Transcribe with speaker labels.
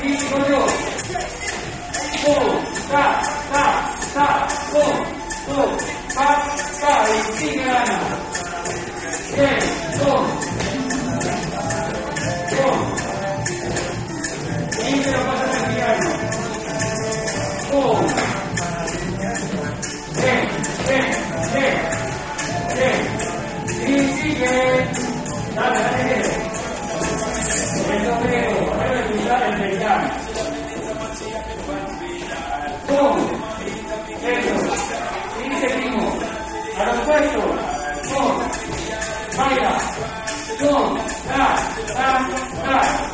Speaker 1: 15秒。5、4、3、4、5、8、y gana. 10, 2, 1. 20 lo pasa tranquilano. 5, 10, 10, 10, 10. Y sigue. Dale, dale. Uno, eso, y seguimos. A los puestos, con, baila, con, da, da, da.